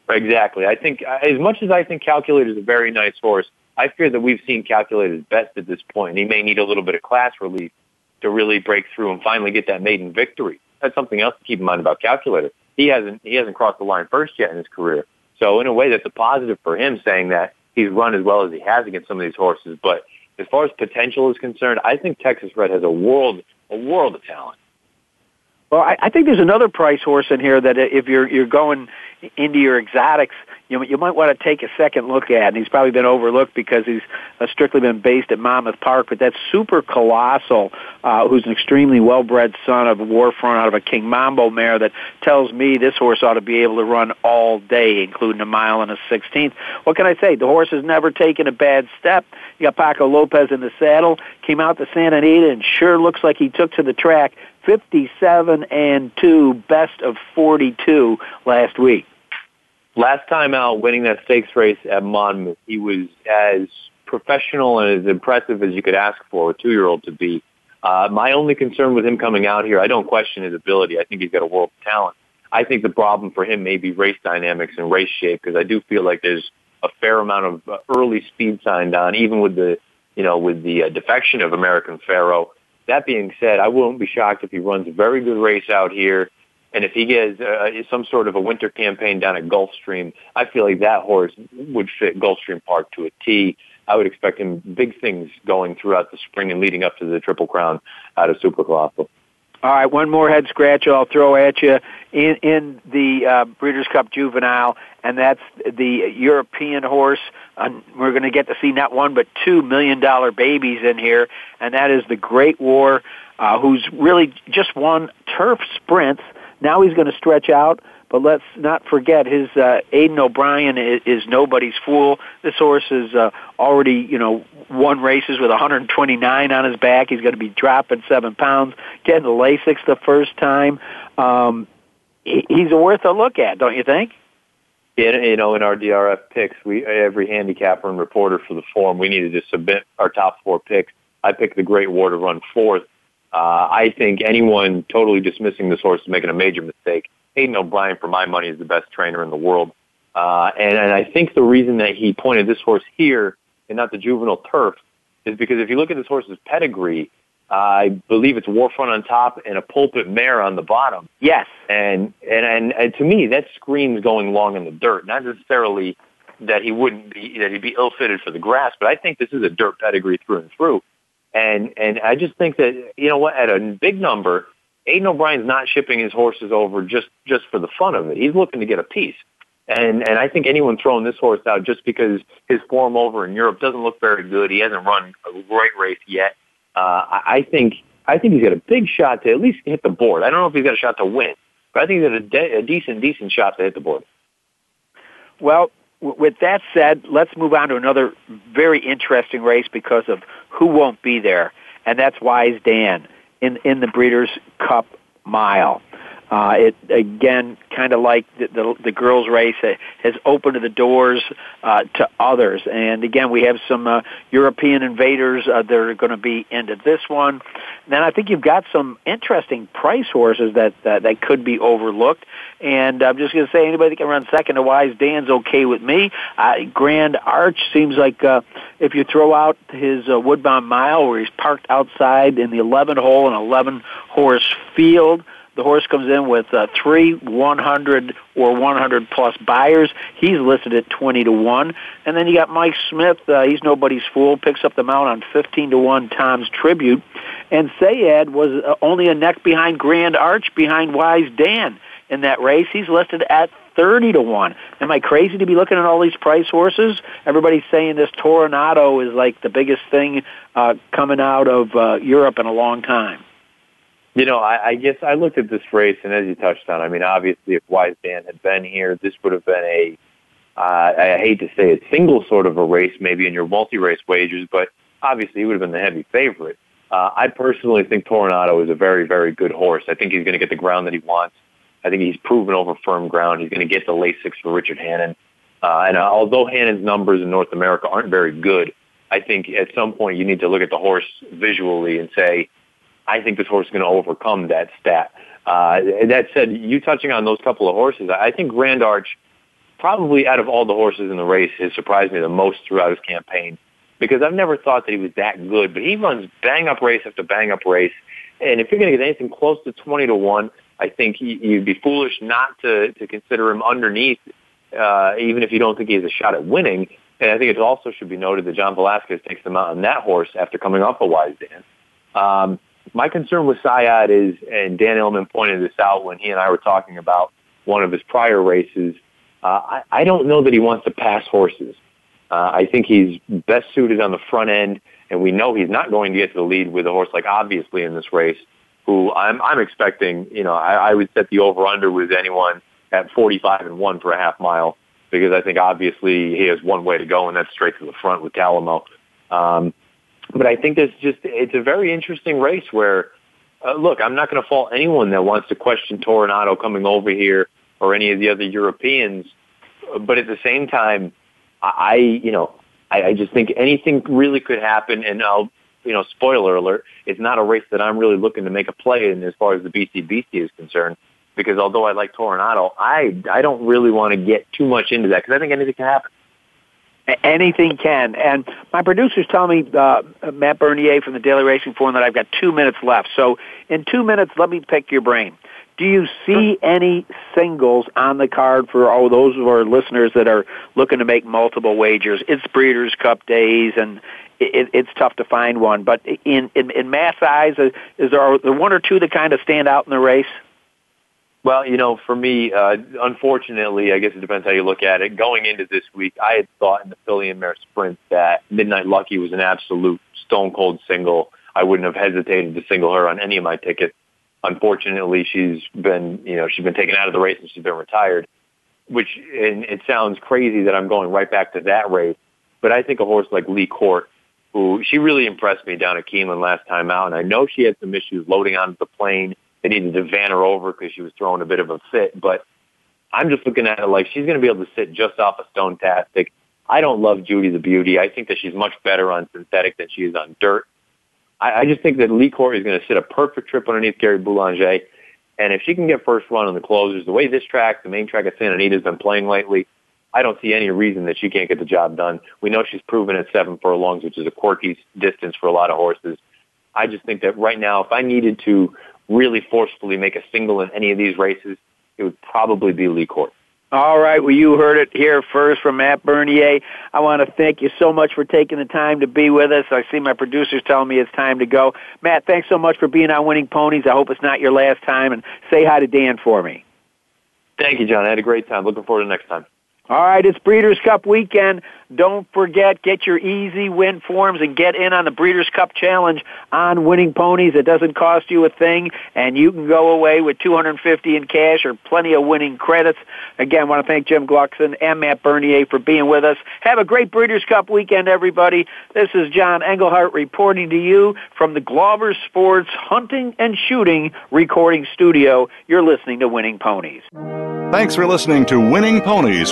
Exactly. I think as much as I think Calculator is a very nice horse, I fear that we've seen Calculator's best at this point. He may need a little bit of class relief to really break through and finally get that maiden victory. That's something else to keep in mind about Calculator. He hasn't he hasn't crossed the line first yet in his career. So in a way, that's a positive for him, saying that he's run as well as he has against some of these horses. But as far as potential is concerned, I think Texas Red has a world a world of talent. Well, I, I think there's another price horse in here that if you're you're going into your exotics, you you might want to take a second look at. And he's probably been overlooked because he's uh, strictly been based at Monmouth Park. But that's Super Colossal, uh, who's an extremely well-bred son of War Front out of a Kingmambo mare. That tells me this horse ought to be able to run all day, including a mile and a sixteenth. What can I say? The horse has never taken a bad step. You got Paco Lopez in the saddle. Came out to Santa Anita and sure looks like he took to the track 57 and 2, best of 42 last week. Last time out winning that stakes race at Monmouth, he was as professional and as impressive as you could ask for a two-year-old to be. Uh, my only concern with him coming out here, I don't question his ability. I think he's got a world of talent. I think the problem for him may be race dynamics and race shape because I do feel like there's a fair amount of uh, early speed signed on, even with the, you know, with the uh, defection of American Pharoah. That being said, I won't be shocked if he runs a very good race out here. And if he gets uh, some sort of a winter campaign down at Gulfstream, I feel like that horse would fit Gulfstream Park to a T. I would expect him big things going throughout the spring and leading up to the Triple Crown out of Super Colossal. All right, one more head scratch I'll throw at you in in the uh, Breeders' Cup Juvenile, and that's the European horse. Uh, we're going to get to see not one but two million dollar babies in here, and that is the Great War, uh, who's really just won turf sprints. Now he's going to stretch out but let's not forget his uh, Aidan O'Brien is, is nobody's fool. This horse has uh, already, you know, won races with 129 on his back. He's going to be dropping seven pounds, getting the Lasix the first time. Um, he, he's worth a look at, don't you think? Yeah, you know, in our DRF picks, we every handicapper and reporter for the Form, we needed to submit our top four picks. I picked the Great War to run fourth. Uh, I think anyone totally dismissing this horse is making a major mistake. Aidan O'Brien, for my money, is the best trainer in the world. Uh, and, and I think the reason that he pointed this horse here and not the juvenile turf is because if you look at this horse's pedigree, I believe it's War Front on top and a pulpit mare on the bottom. Yes. And, and, and, and to me, that screams going long in the dirt, not necessarily that he wouldn't be, that he'd be ill-fitted for the grass, but I think this is a dirt pedigree through and through. And, and I just think that, you know what, at a big number, Aidan O'Brien's not shipping his horses over just, just for the fun of it. He's looking to get a piece. And and I think anyone throwing this horse out just because his form over in Europe doesn't look very good, he hasn't run a great race yet. Uh, I, I think I think he's got a big shot to at least hit the board. I don't know if he's got a shot to win, but I think he's got a, de- a decent decent shot to hit the board. Well, with that said, let's move on to another very interesting race because of who won't be there, and that's Wise Dan in in the Breeders' Cup Mile. Uh, it again, kind of like the, the, the girls' race, it has opened the doors uh, to others. And again, we have some uh, European invaders uh, that are going to be into this one. Then I think you've got some interesting price horses that uh, that could be overlooked. And I'm just going to say, anybody that can run second to Wise Dan's okay with me. Uh, Grand Arch seems like uh, if you throw out his uh, Woodbine Mile, where he's parked outside in the 11 hole and 11 horse field. The horse comes in with uh, three 100 or 100 plus Beyers. He's listed at 20 to 1. And then you got Mike Smith. Uh, he's nobody's fool. Picks up the mount on 15 to 1 Tom's Tribute. And Sayaad was uh, only a neck behind Grand Arch behind Wise Dan in that race. He's listed at 30 to 1. Am I crazy to be looking at all these price horses? Everybody's saying this Toronado is like the biggest thing uh, coming out of uh, Europe in a long time. You know, I, I guess I looked at this race, and as you touched on, I mean, obviously, if Wise Dan had been here, this would have been a, uh, I hate to say it, single sort of a race, maybe in your multi-race wagers, but obviously he would have been the heavy favorite. Uh, I personally think Toronado is a very, very good horse. I think he's going to get the ground that he wants. I think he's proven over firm ground. He's going to get the Lasix for Richard Hannon. Uh, and uh, although Hannon's numbers in North America aren't very good, I think at some point you need to look at the horse visually and say, I think this horse is going to overcome that stat. Uh, that said, you touching on those couple of horses, I think Grand Arch, probably out of all the horses in the race, has surprised me the most throughout his campaign because I've never thought that he was that good. But he runs bang up race after bang up race, and if you're going to get anything close to twenty to one, I think you'd be foolish not to to consider him underneath, uh, even if you don't think he has a shot at winning. And I think it also should be noted that John Velazquez takes him out on that horse after coming off a wise dance. Um, my concern with Sayaad is, and Dan Illman pointed this out when he and I were talking about one of his prior races. Uh, I, I don't know that he wants to pass horses. Uh, I think he's best suited on the front end, and we know he's not going to get to the lead with a horse like obviously in this race, who I'm I'm expecting. You know, I, I would set the over under with anyone at 45 and one for a half mile because I think obviously he has one way to go, and that's straight to the front with Talamo. Um, but I think there's just it's a very interesting race where, uh, look, I'm not going to fault anyone that wants to question Toronado coming over here or any of the other Europeans, but at the same time, I you know I, I just think anything really could happen, and I'll you know spoiler alert, it's not a race that I'm really looking to make a play in as far as the BCBC is concerned. Because although I like Toronado, I I don't really want to get too much into that because I think anything can happen. Anything can. And my producers tell me, uh, Matt Bernier from the Daily Racing Form, that I've got two minutes left. So in two minutes, let me pick your brain. Do you see any singles on the card for all those of our listeners that are looking to make multiple wagers? It's Breeders' Cup days, and it, it's tough to find one. But in in, in mass eyes, uh, is there, are there one or two that kind of stand out in the race? Well, you know, for me, uh, unfortunately, I guess it depends how you look at it. Going into this week, I had thought in the Filly and Mare Sprint that Midnight Lucky was an absolute stone cold single. I wouldn't have hesitated to single her on any of my tickets. Unfortunately, she's been, you know, she's been taken out of the race and she's been retired. Which, and it sounds crazy that I'm going right back to that race, but I think a horse like Leigh Court, who she really impressed me down at Keeneland last time out, and I know she had some issues loading onto the plane they needed to van her over because she was throwing a bit of a fit. But I'm just looking at it like she's going to be able to sit just off a Stonetastic. I don't love Judy the Beauty. I think that she's much better on synthetic than she is on dirt. I, I just think that Leigh Court is going to sit a perfect trip underneath Gary Boulanger. And if she can get first run on the closers, the way this track, the main track at Santa Anita has been playing lately, I don't see any reason that she can't get the job done. We know she's proven at seven furlongs, which is a quirky distance for a lot of horses. I just think that right now, if I needed to really forcefully make a single in any of these races, it would probably be Leigh Court. All right. Well, you heard it here first from Matt Bernier. I want to thank you so much for taking the time to be with us. I see my producers telling me it's time to go. Matt, thanks so much for being on Winning Ponies. I hope it's not your last time. And say hi to Dan for me. Thank you, John. I had a great time. Looking forward to next time. All right, it's Breeders' Cup weekend. Don't forget, get your easy win forms and get in on the Breeders' Cup Challenge on Winning Ponies. It doesn't cost you a thing, and you can go away with 250 in cash or plenty of winning credits. Again, I want to thank Jim Gluckson and Matt Bernier for being with us. Have a great Breeders' Cup weekend, everybody. This is John Englehart reporting to you from the Glover Sports Hunting and Shooting Recording Studio. You're listening to Winning Ponies. Thanks for listening to Winning Ponies